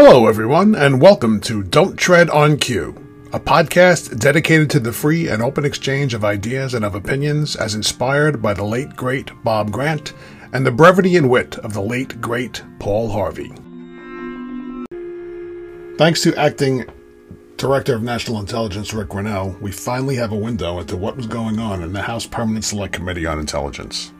Hello, everyone, and welcome to Don't Tread on Cue, a podcast dedicated to the free and open exchange of ideas and of opinions as inspired by the late, great Bob Grant and the brevity and wit of the late, great Paul Harvey. Thanks to acting Director of National Intelligence Rick Grenell, we finally have a window into what was going on in the House Permanent Select Committee on Intelligence.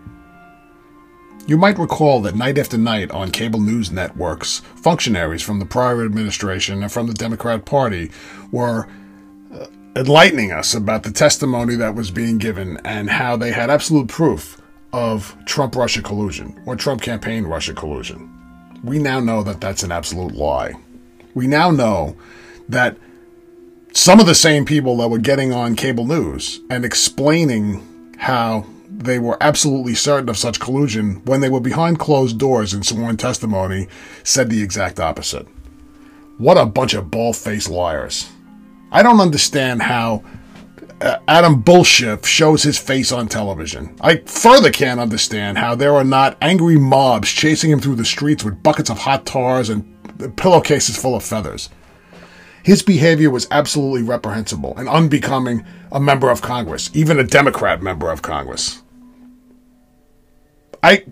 You might recall that night after night on cable news networks, functionaries from the prior administration and from the Democrat Party were uh, enlightening us about the testimony that was being given and how they had absolute proof of Trump Russia collusion or Trump campaign Russia collusion. We now know that that's an absolute lie. We now know that some of the same people that were getting on cable news and explaining how they were absolutely certain of such collusion when they were behind closed doors in sworn testimony said the exact opposite. What a bunch of bald faced liars. I don't understand how uh, Adam Bullshift shows his face on television. I further can't understand how there are not angry mobs chasing him through the streets with buckets of hot tars and pillowcases full of feathers. His behavior was absolutely reprehensible and unbecoming a member of Congress, even a Democrat member of Congress. I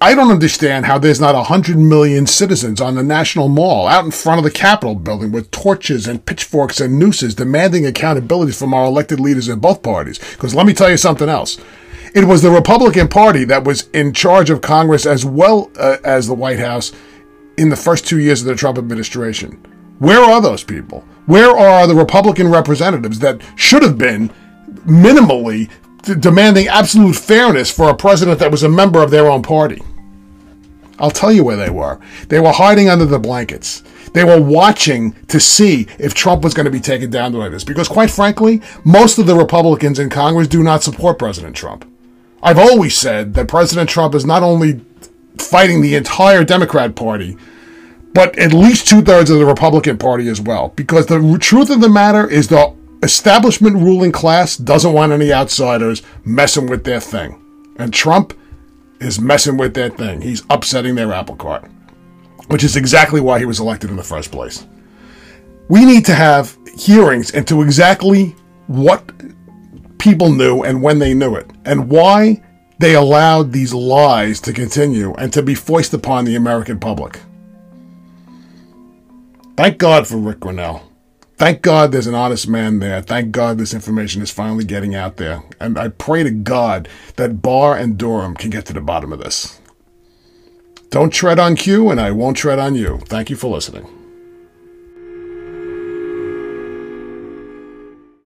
I don't understand how there's not a hundred million citizens on the National Mall out in front of the Capitol building with torches and pitchforks and nooses demanding accountability from our elected leaders in both parties. Because let me tell you something else. It was the Republican Party that was in charge of Congress as well uh, as the White House in the first two years of the Trump administration. Where are those people? Where are the Republican representatives that should have been minimally demanding absolute fairness for a president that was a member of their own party. I'll tell you where they were. They were hiding under the blankets. They were watching to see if Trump was going to be taken down by this. Because, quite frankly, most of the Republicans in Congress do not support President Trump. I've always said that President Trump is not only fighting the entire Democrat Party, but at least two thirds of the Republican Party as well. Because the truth of the matter is the establishment ruling class doesn't want any outsiders messing with their thing. And Trump is messing with their thing. He's upsetting their apple cart, which is exactly why he was elected in the first place. We need to have hearings into exactly what people knew and when they knew it, and why they allowed these lies to continue and to be foisted upon the American public. Thank God for Rick Grenell. Thank God there's an honest man there. Thank God this information is finally getting out there. And I pray to God that Barr and Durham can get to the bottom of this. Don't tread on Q, and I won't tread on you. Thank you for listening.